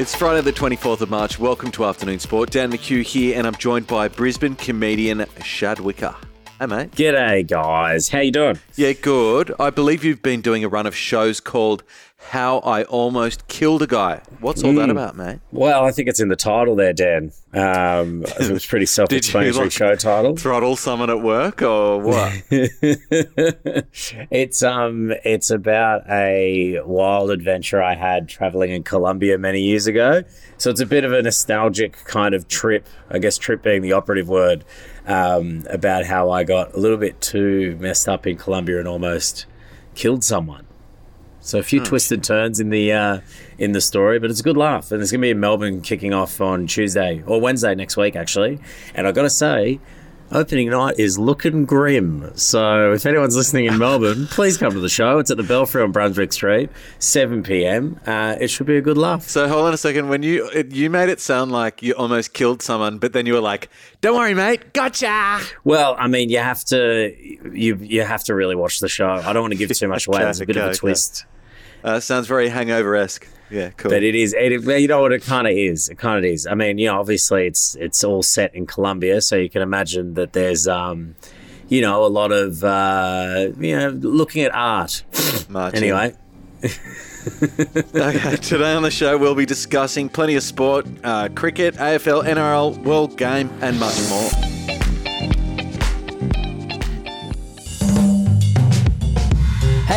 It's Friday, the 24th of March. Welcome to Afternoon Sport. Dan McHugh here, and I'm joined by Brisbane comedian Shad Wicka. Hey, mate. G'day, guys. How you doing? Yeah, good. I believe you've been doing a run of shows called How I Almost Killed a Guy. What's all that about, mate? Well, I think it's in the title there, Dan. Um, it was pretty self-explanatory like, show title. Throttle someone at work or what? it's um, it's about a wild adventure I had traveling in Colombia many years ago. So it's a bit of a nostalgic kind of trip. I guess trip being the operative word. Um, about how I got a little bit too messed up in Colombia and almost killed someone. So a few Oh, twisted turns in the uh, in the story, but it's a good laugh. And it's going to be in Melbourne, kicking off on Tuesday or Wednesday next week, actually. And I've got to say, opening night is looking grim. So if anyone's listening in Melbourne, please come to the show. It's at the Belfry on Brunswick Street, 7 p.m. Uh, it should be a good laugh. So hold on a second. When you it, you made it sound like you almost killed someone, but then you were like, "Don't worry, mate, gotcha." Well, I mean, you have to you you have to really watch the show. I don't want to give too much away. Okay, There's a bit of okay, a okay. Uh, sounds very hangover esque. Yeah, cool. But it is, it, you know what it kind of is. It kind of is. I mean, you know, obviously it's it's all set in Colombia, so you can imagine that there's, um, you know, a lot of, uh, you know, looking at art. Marching. Anyway, Okay, today on the show we'll be discussing plenty of sport, uh, cricket, AFL, NRL, World Game, and much more.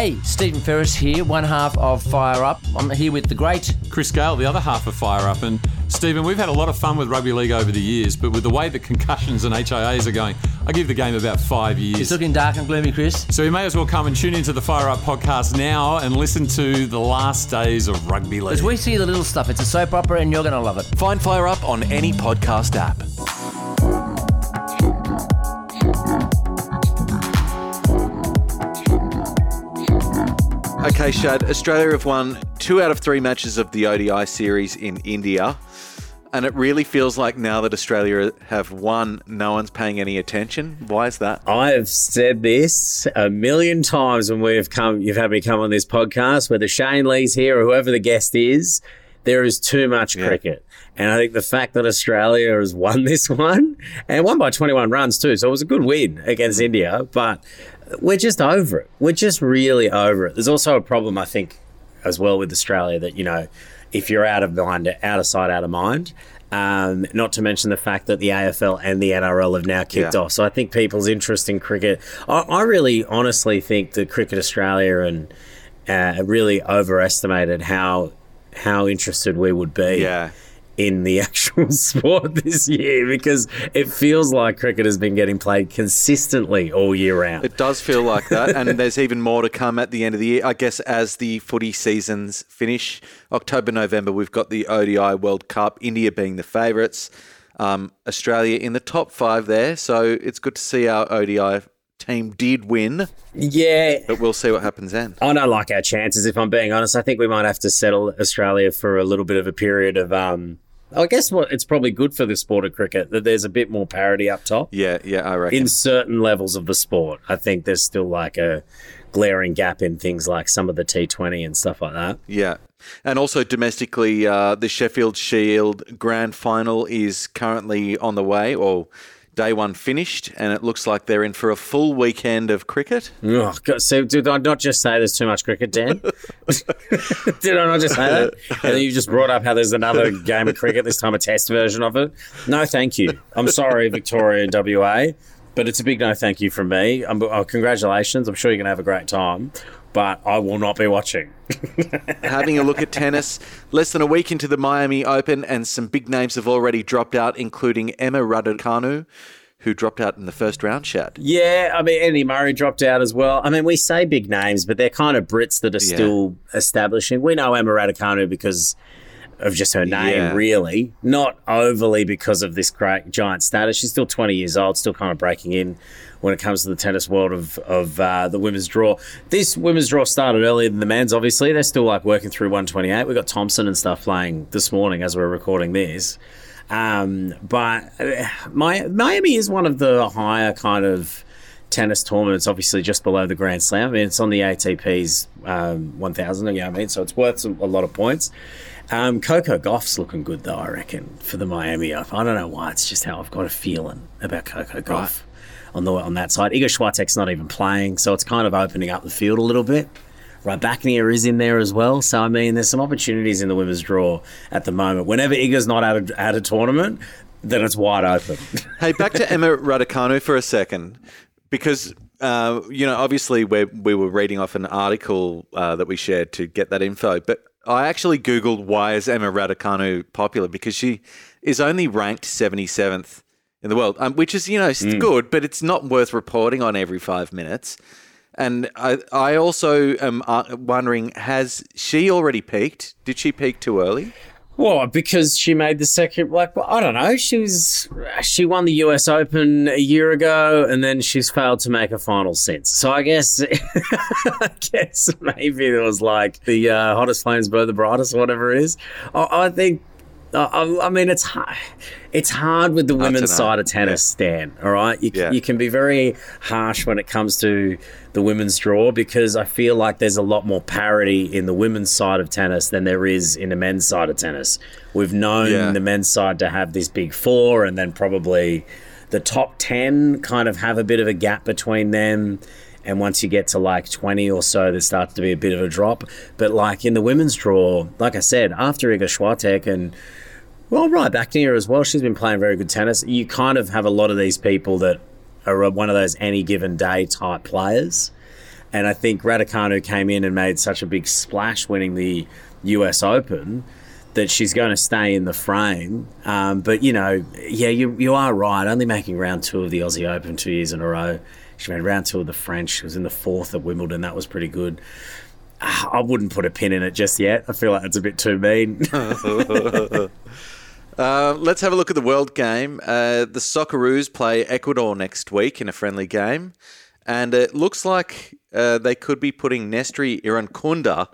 Hey, Stephen Ferris here, one half of Fire Up. I'm here with the great. Chris Gale, the other half of Fire Up. And Stephen, we've had a lot of fun with rugby league over the years, but with the way that concussions and HIAs are going, I give the game about five years. It's looking dark and gloomy, Chris. so you may as well come and tune into the Fire Up podcast now and listen to the last days of rugby league. As we see the little stuff, it's a soap opera and you're going to love it. Find Fire Up on any podcast app. Okay, Shad, Australia have won two out of three matches of the ODI series in India. And it really feels like now that Australia have won, no one's paying any attention. Why is that? I have said this a million times when we have come, you've had me come on this podcast, whether Shane Lee's here or whoever the guest is, there is too much cricket. And I think the fact that Australia has won this one and won by 21 runs too, so it was a good win against India, but we're just over it. We're just really over it. There's also a problem, I think, as well with Australia that, you know, if you're out of mind, out of sight, out of mind. Um, not to mention the fact that the AFL and the NRL have now kicked Yeah. off. So I think people's interest in cricket, I, I really honestly think that Cricket Australia and uh, really overestimated how how interested we would be Yeah. In the actual sport this year because it feels like cricket has been getting played consistently all year round. It does feel like that, and there's even more to come at the end of the year. I guess as the footy seasons finish, October, November, we've got the ODI World Cup, India being the favourites, um, Australia in the top five there. So it's good to see our ODI team did win, yeah, but we'll see what happens then. I don't like our chances, if I'm being honest. I think we might have to settle Australia for a little bit of a period of. Um, I guess what it's probably good for the sport of cricket that there's a bit more parity up top Yeah, yeah, I reckon. in certain levels of the sport. I think there's still like a glaring gap in things like some of the T20 and stuff like that. Yeah. And also domestically, uh, the Sheffield Shield Grand Final is currently on the way, or day one finished, and it looks like they're in for a full weekend of cricket. Oh, God. So did I not just say there's too much cricket, Dan? did I not just say that? And then you just brought up how there's another game of cricket, this time a test version of it. No, thank you. I'm sorry, Victoria and WA, but it's a big no thank you from me. Um, oh, congratulations. I'm sure you're going to have a great time, but I will not be watching. having a look at tennis. Less than a week into the Miami Open, and some big names have already dropped out, including Emma Raducanu, who dropped out in the first round, Shad. Yeah, I mean, Andy Murray dropped out as well. I mean, we say big names, but they're kind of Brits that are Yeah. still establishing. We know Emma Raducanu because of just her name, Yeah. really, not overly because of this great giant status. She's still 20 years old, still kind of breaking in when it comes to the tennis world of, of uh, the women's draw. This women's draw started earlier than the men's, obviously. They're still like working through 128. We've got Thompson and stuff playing this morning as we're recording this. Um, but uh, Mi- Miami is one of the higher kind of tennis tournaments, obviously just below the Grand Slam. I mean, it's on the ATP's um, 1000, you know what I mean? So it's worth some, a lot of points. Um, Coco Gauff's looking good though, I reckon, for the Miami Open. I don't know why. It's just how I've got a feeling about Coco Goff on the on that side. Iga Swiatek's not even playing, so it's kind of opening up the field a little bit. Rybakina is in there as well. So, I mean, there's some opportunities in the women's draw at the moment. Whenever Iga's not at a, at a tournament, then it's wide open. hey, back to Emma Raducanu for a second, because uh, you know, obviously we we were reading off an article uh, that we shared to get that info, but I actually googled why is Emma Raducanu popular because she is only ranked 77th in the world, um, which is you know mm. good, but it's not worth reporting on every five minutes. And I, I also am uh, wondering, has she already peaked? Did she peak too early? Well, because she made the second, like, well, I don't know. She was, she won the US Open a year ago and then she's failed to make a final since. So I guess, I guess maybe it was like the uh, hottest flames burn the brightest, or whatever it is. I, I think I, I, mean, it's hard. It's hard with the women's side of tennis, yeah. Dan. All right, you, yeah. you can be very harsh when it comes to the women's draw because I feel like there's a lot more parity in the women's side of tennis than there is in the men's side of tennis. We've known yeah. the men's side to have this big four, and then probably the top ten kind of have a bit of a gap between them. And once you get to like 20 or so, there starts to be a bit of a drop. But like in the women's draw, like I said, after Iga Swiatek and well, right back to her as well. She's been playing very good tennis. You kind of have a lot of these people that are one of those any given day type players. And I think Raducanu came in and made such a big splash winning the US Open that she's going to stay in the frame. Um, but, you know, yeah, you, you are right. Only making round two of the Aussie Open two years in a row. She made round two of the French. She was in the fourth at Wimbledon. That was pretty good. I wouldn't put a pin in it just yet. I feel like it's a bit too mean. Uh, let's have a look at the World Game. Uh, the Socceroos play Ecuador next week in a friendly game, and it looks like uh, they could be putting Nestory Irankunda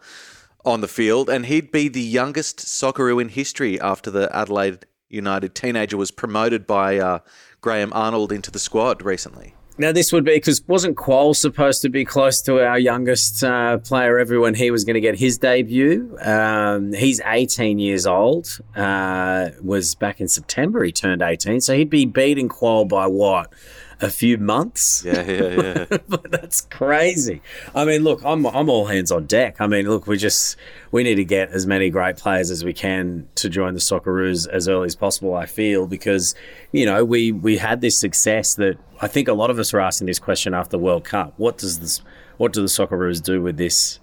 on the field, and he'd be the youngest Socceroo in history after the Adelaide United teenager was promoted by uh, Graham Arnold into the squad recently. Now, this would be because wasn't Kuol supposed to be close to our youngest uh, player ever when he was going to get his debut? Um, he's 18 years old. Uh, was back in September he turned 18, so he'd be beating Kuol by what? A few months. Yeah, yeah, yeah. but that's crazy. I mean, look, I'm I'm all hands on deck. I mean, look, we just we need to get as many great players as we can to join the Socceroos as early as possible. I feel because you know we we had this success that I think a lot of us are asking this question after the World Cup. What does this? What do the Socceroos do with this?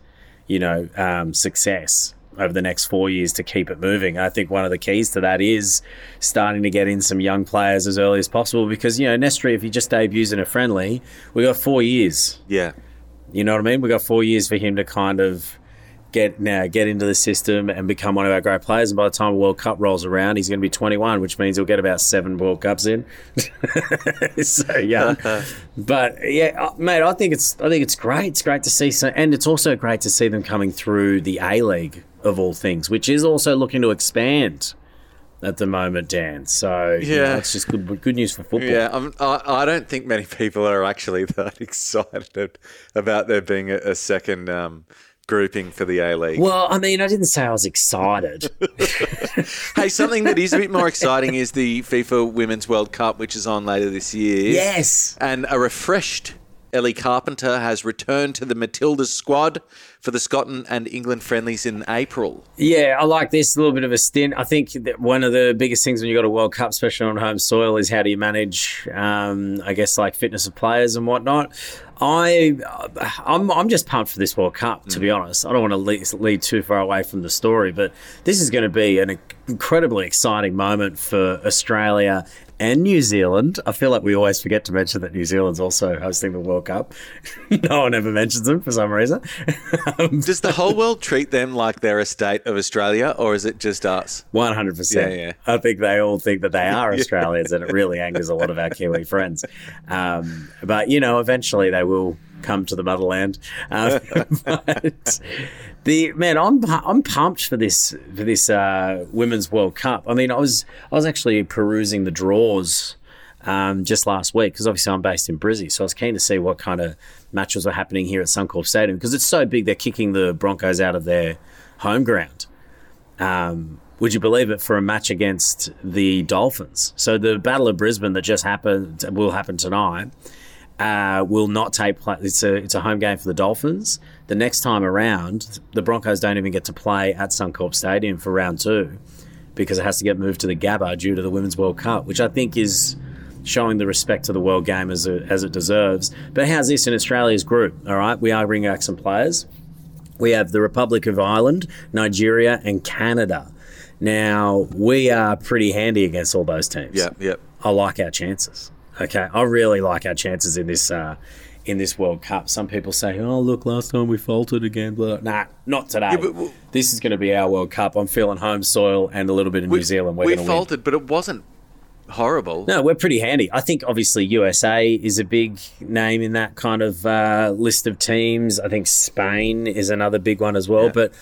You know, um, success over the next four years to keep it moving. I think one of the keys to that is starting to get in some young players as early as possible because, you know, Nestory, if he just debuts in a friendly, we got four years. Yeah. You know what I mean? We got four years for him to kind of get now get into the system and become one of our great players. And by the time a World Cup rolls around, he's going to be 21, which means he'll get about seven World Cups in. so young, but yeah, uh, mate, I think it's I think it's great. It's great to see, some, and it's also great to see them coming through the A League of all things, which is also looking to expand at the moment, Dan. So yeah, you know, it's just good good news for football. Yeah, I'm, I, I don't think many people are actually that excited about there being a, a second. Um, grouping for the A League. Well, I mean, I didn't say I was excited. hey, something that is a bit more exciting is the FIFA Women's World Cup, which is on later this year. Yes. And a refreshed Ellie Carpenter has returned to the Matildas squad for the Scotland and England friendlies in April. Yeah, I like this. A little bit of a stint. I think that one of the biggest things when you've got a World Cup, especially on home soil, is how do you manage, um, I guess, like fitness of players and whatnot. I, I'm, I'm just pumped for this World Cup. To mm. be honest, I don't want to lead, lead too far away from the story, but this is going to be an incredibly exciting moment for Australia and New Zealand. I feel like we always forget to mention that New Zealand's also hosting the World Cup. no one ever mentions them for some reason. um, Does the whole world treat them like they're a state of Australia, or is it just us? One hundred percent. Yeah, yeah. I think they all think that they are Australians, and it really angers a lot of our Kiwi friends. Um, but you know, eventually they will come to the motherland. Uh, but the man, I'm I'm pumped for this for this uh, women's World Cup. I mean, I was I was actually perusing the draws. Um, just last week, because obviously I'm based in Brizzy, so I was keen to see what kind of matches were happening here at Suncorp Stadium because it's so big. They're kicking the Broncos out of their home ground, um, would you believe it, for a match against the Dolphins. So the Battle of Brisbane that just happened will happen tonight. Uh, will not take place. It's a it's a home game for the Dolphins. The next time around, the Broncos don't even get to play at Suncorp Stadium for round two because it has to get moved to the Gabba due to the Women's World Cup, which I think is showing the respect to the world game as it, as it deserves. But how's this in Australia's group? All right, we are bringing back some players. We have the Republic of Ireland, Nigeria, and Canada. Now we are pretty handy against all those teams. Yep, yep. I like our chances. Okay, I really like our chances in this uh, in this World Cup. Some people say, "Oh, look, last time we faltered again." Blah. Nah, not today. but w- this is going to be our World Cup. I'm feeling home soil and a little bit of New Zealand. We're we to win. faltered, but it wasn't horrible. No, we're pretty handy. I think obviously USA is a big name in that kind of uh, list of teams. I think Spain is another big one as well. Yeah. But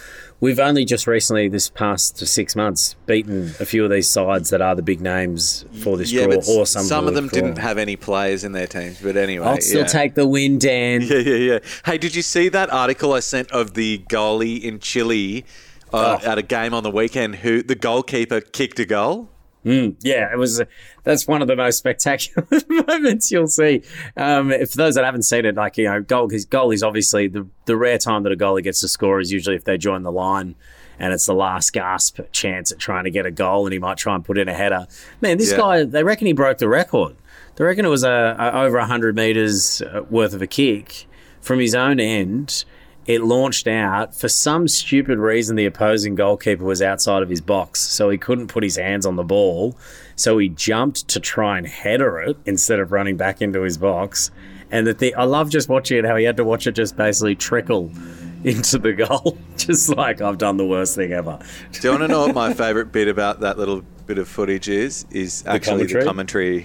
we've only just recently, this past six months, beaten a few of these sides that are the big names for this yeah, draw, or some, some of them draw. didn't have any players in their teams. But anyway, I'll still yeah. take the win, Dan. Yeah, yeah, yeah. Hey, did you see that article I sent of the goalie in Chile uh, Oh. at a game on the weekend? Who the goalkeeper kicked a goal? Yeah, it was. That's one of the most spectacular moments you'll see. Um, if for those that haven't seen it, like you know, goal his goal is obviously the the rare time that a goalie gets to score is usually if they join the line. And it's the last gasp chance at trying to get a goal, and he might try and put in a header. Man, this Yeah. guy, they reckon he broke the record. They reckon it was a, a over 100 metres uh, worth of a kick from his own end. It launched out. For some stupid reason, the opposing goalkeeper was outside of his box, so he couldn't put his hands on the ball. So he jumped to try and header it instead of running back into his box. And the thing, I love just watching it, how he had to watch it just basically trickle into the goal. just like, I've done the worst thing ever. Do you want to know what my favourite bit about that little bit of footage is? Is actually the commentary.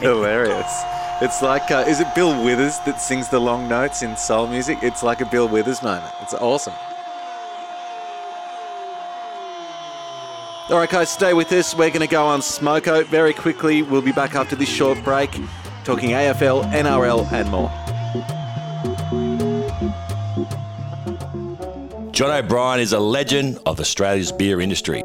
Hilarious. It's like, uh, is it Bill Withers that sings the long notes in soul music? It's like a Bill Withers moment. It's awesome. All right, guys, stay with us. We're going to go on Smoko very quickly. We'll be back after this short break, talking AFL, NRL, and more. John O'Brien is a legend of Australia's beer industry.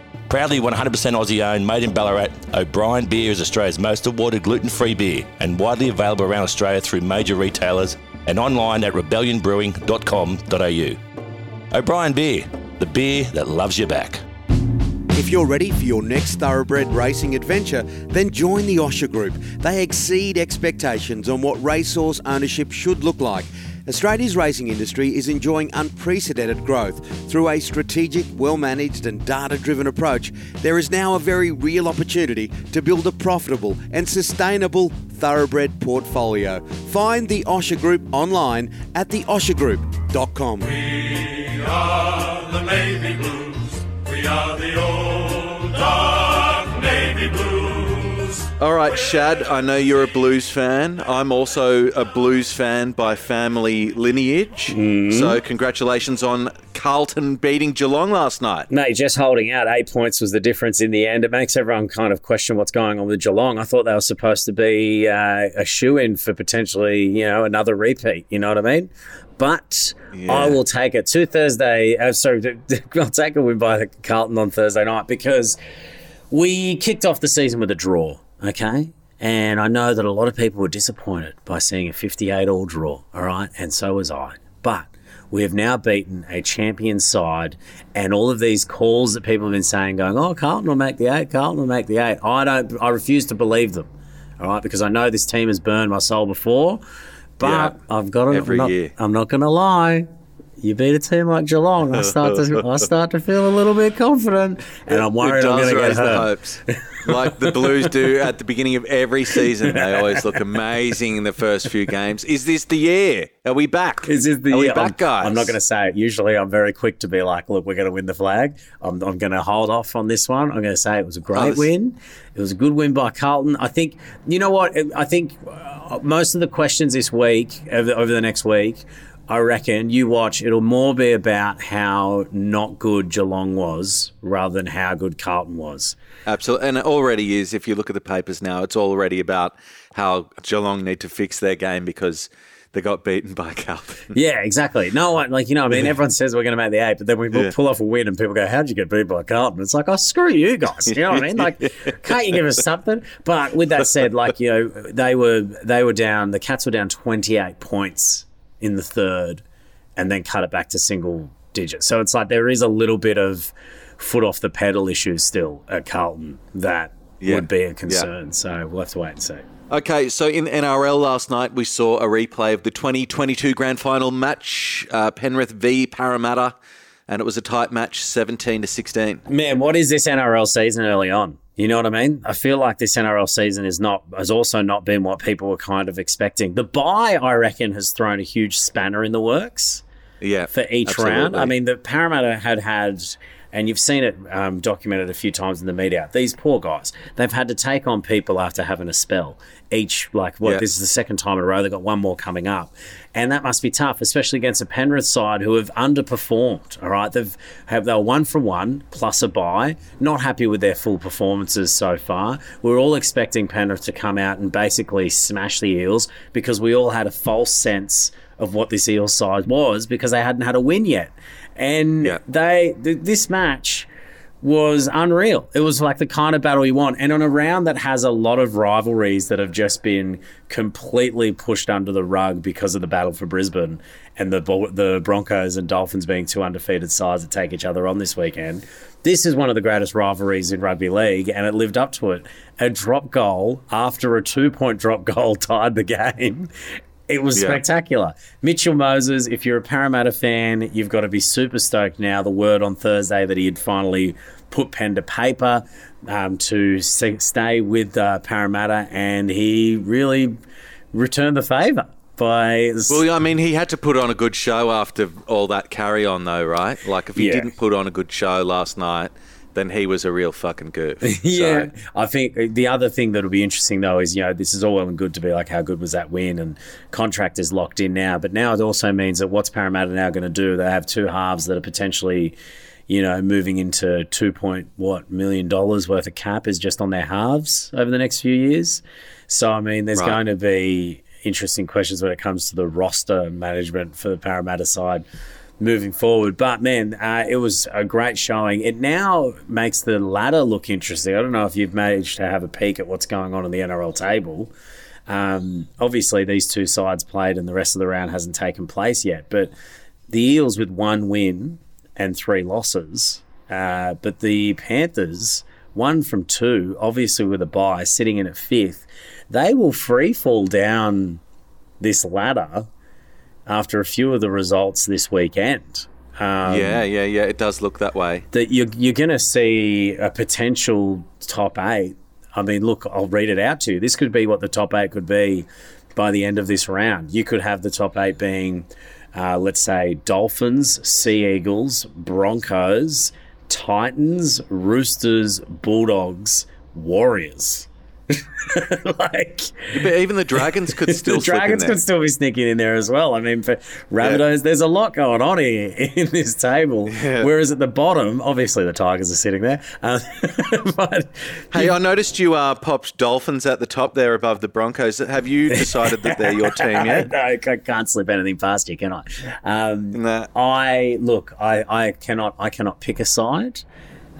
Proudly 100% Aussie owned, made in Ballarat, O'Brien Beer is Australia's most awarded gluten free beer and widely available around Australia through major retailers and online at rebellionbrewing.com.au. O'Brien Beer, the beer that loves you back. If you're ready for your next thoroughbred racing adventure, then join the Osher Group. They exceed expectations on what racehorse ownership should look like. Australia's racing industry is enjoying unprecedented growth. Through a strategic, well managed, and data driven approach, there is now a very real opportunity to build a profitable and sustainable thoroughbred portfolio. Find the Osher Group online at theoshergroup.com. We are the Navy Blues. We are the old dark Navy Blues. All right, Shad, I know you're a blues fan. I'm also a blues fan by family lineage. So, congratulations on Carlton beating Geelong last night. Mate, just holding out eight points was the difference in the end. It makes everyone kind of question what's going on with Geelong. I thought they were supposed to be uh, a shoe in for potentially, you know, another repeat. You know what I mean? But I will take it. Two Thursday, uh, sorry, I'll take a win by Carlton on Thursday night because we kicked off the season with a draw, okay? And I know that a lot of people were disappointed by seeing a 58 all draw, all right? And so was I. But we have now beaten a champion side, and all of these calls that people have been saying, going, oh, Carlton will make the eight, Carlton will make the eight. I don't, I refuse to believe them, all right? Because I know this team has burned my soul before, but Yeah. I've got to, Every I'm not, year. I'm not going to lie. You beat a team like Geelong, I start to I start to feel a little bit confident, and I'm worried I'm going to get hurt. hopes. like the Blues do at the beginning of every season. They always look amazing in the first few games. Is this the year? Are we back? Is this the Are we year? back, I'm, guys? I'm not going to say it. Usually, I'm very quick to be like, "Look, we're going to win the flag." I'm, I'm going to hold off on this one. I'm going to say it was a great this- win. It was a good win by Carlton. I think. You know what? I think uh, most of the questions this week, over, over the next week, I reckon you watch. It'll more be about how not good Geelong was rather than how good Carlton was. Absolutely, and it already is. If you look at the papers now, it's already about how Geelong need to fix their game because they got beaten by Carlton. Yeah, exactly. No one, like, you know, I mean, everyone says we're going to make the eight, but then we Yeah. pull off a win and people go, How'd you get beat by Carlton? It's like, Oh, screw you guys. You know what I mean? Like, can't you give us something? But with that said, like, you know, they were, they were down, the Cats were down 28 points in the third and then cut it back to single digits. So it's like there is a little bit of foot off the pedal issue still at Carlton that Yeah. would be a concern. So we'll have to wait and see. Okay, so in NRL last night, we saw a replay of the 2022 grand final match, uh, Penrith v Parramatta, and it was a tight match, 17 to 16. Man, what is this NRL season early on? You know what I mean? I feel like this NRL season is not has also not been what people were kind of expecting. The bye, I reckon, has thrown a huge spanner in the works Yeah, for each round. I mean, the Parramatta had had, and you've seen it um, documented a few times in the media. These poor guys, they've had to take on people after having a spell. Each, like, what Yeah. this is the second time in a row. They've got one more coming up, and that must be tough, especially against a Penrith side who have underperformed. All right, they've have they're one for one plus a bye. Not happy with their full performances so far. We're all expecting Penrith to come out and basically smash the Eels because we all had a false sense of what this Eels side was because they hadn't had a win yet. And Yeah. they th- this match was unreal. It was like the kind of battle you want. And on a round that has a lot of rivalries that have just been completely pushed under the rug because of the battle for Brisbane and the the Broncos and Dolphins being two undefeated sides that take each other on this weekend. This is one of the greatest rivalries in rugby league, and it lived up to it. A drop goal after a two point drop goal tied the game. It was Yeah. spectacular. Mitchell Moses, if you're a Parramatta fan, you've got to be super stoked now. The word on Thursday that he had finally put pen to paper um, to stay with uh, Parramatta, and he really returned the favour by. Well, I mean, he had to put on a good show after all that carry on, though, right? Like, if he Yeah. didn't put on a good show last night, then he was a real fucking goof. Yeah, So, I think uh, the other thing that'll be interesting though is you know this is all well and good to be like how good was that win and contract is locked in now, but now it also means that what's Parramatta now going to do? They have two halves that are potentially, you know, moving into two point what million dollars worth of cap is just on their halves over the next few years. So I mean, there's Right. going to be interesting questions when it comes to the roster management for the Parramatta side moving forward. But man, uh, it was a great showing. It now makes the ladder look interesting. I don't know if you've managed to have a peek at what's going on in the NRL table. Um, obviously, these two sides played, and the rest of the round hasn't taken place yet. But the Eels with one win and three losses, uh, but the Panthers one from two, obviously with a bye, sitting in at fifth. They will free fall down this ladder after a few of the results this weekend. Um, yeah, yeah, yeah. It does look that way. that you're, you're going to see a potential top eight. I mean, look, I'll read it out to you. This could be what the top eight could be by the end of this round. You could have the top eight being, uh, let's say, Dolphins, Sea Eagles, Broncos, Titans, Roosters, Bulldogs, Warriors. like But even the Dragons could still the Dragons could still be sneaking in there as well. I mean, for Rabbitohs, there's a lot going on here in this table. Whereas at the bottom, obviously the Tigers are sitting there. Uh, but Hey, I noticed you uh, popped Dolphins at the top there above the Broncos. Have you decided that they're your team yet? no, I can't slip anything past you, can I? Um, Nah. I look, I, I cannot, I cannot pick a side.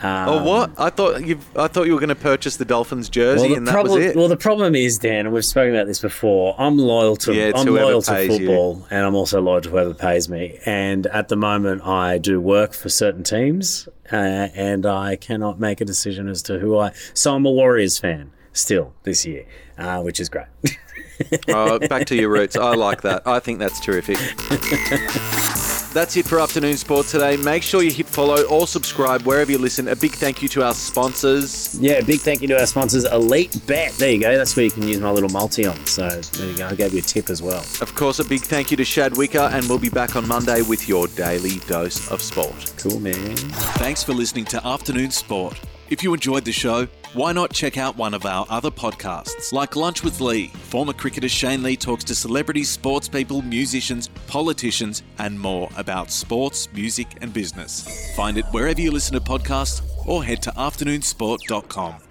Oh, what? I thought you. I thought you were going to purchase the Dolphins jersey, Well, and that problem, was it. well, the problem is, Dan, and we've spoken about this before. I'm loyal to, Yeah, I'm loyal to pays you. football, and I'm also loyal to whoever pays me. And at the moment, I do work for certain teams, uh, and I cannot make a decision as to who I. So I'm a Warriors fan still this year, uh, which is great. oh, back to your roots. I like that. I think that's terrific. That's it for Afternoon Sport today. Make sure you hit follow or subscribe wherever you listen. A big thank you to our sponsors. Yeah, a big thank you to our sponsors, Elite Bet. There you go. That's where you can use my little multi on. So there you go. I gave you a tip as well. Of course, a big thank you to Shad Wicka, and we'll be back on Monday with your daily dose of sport. Cool, man. Thanks for listening to Afternoon Sport. If you enjoyed the show, why not check out one of our other podcasts, like Lunch with Lee? Former cricketer Shane Lee talks to celebrities, sports people, musicians, politicians, and more about sports, music, and business. Find it wherever you listen to podcasts or head to afternoonsport.com. Afternoon sport.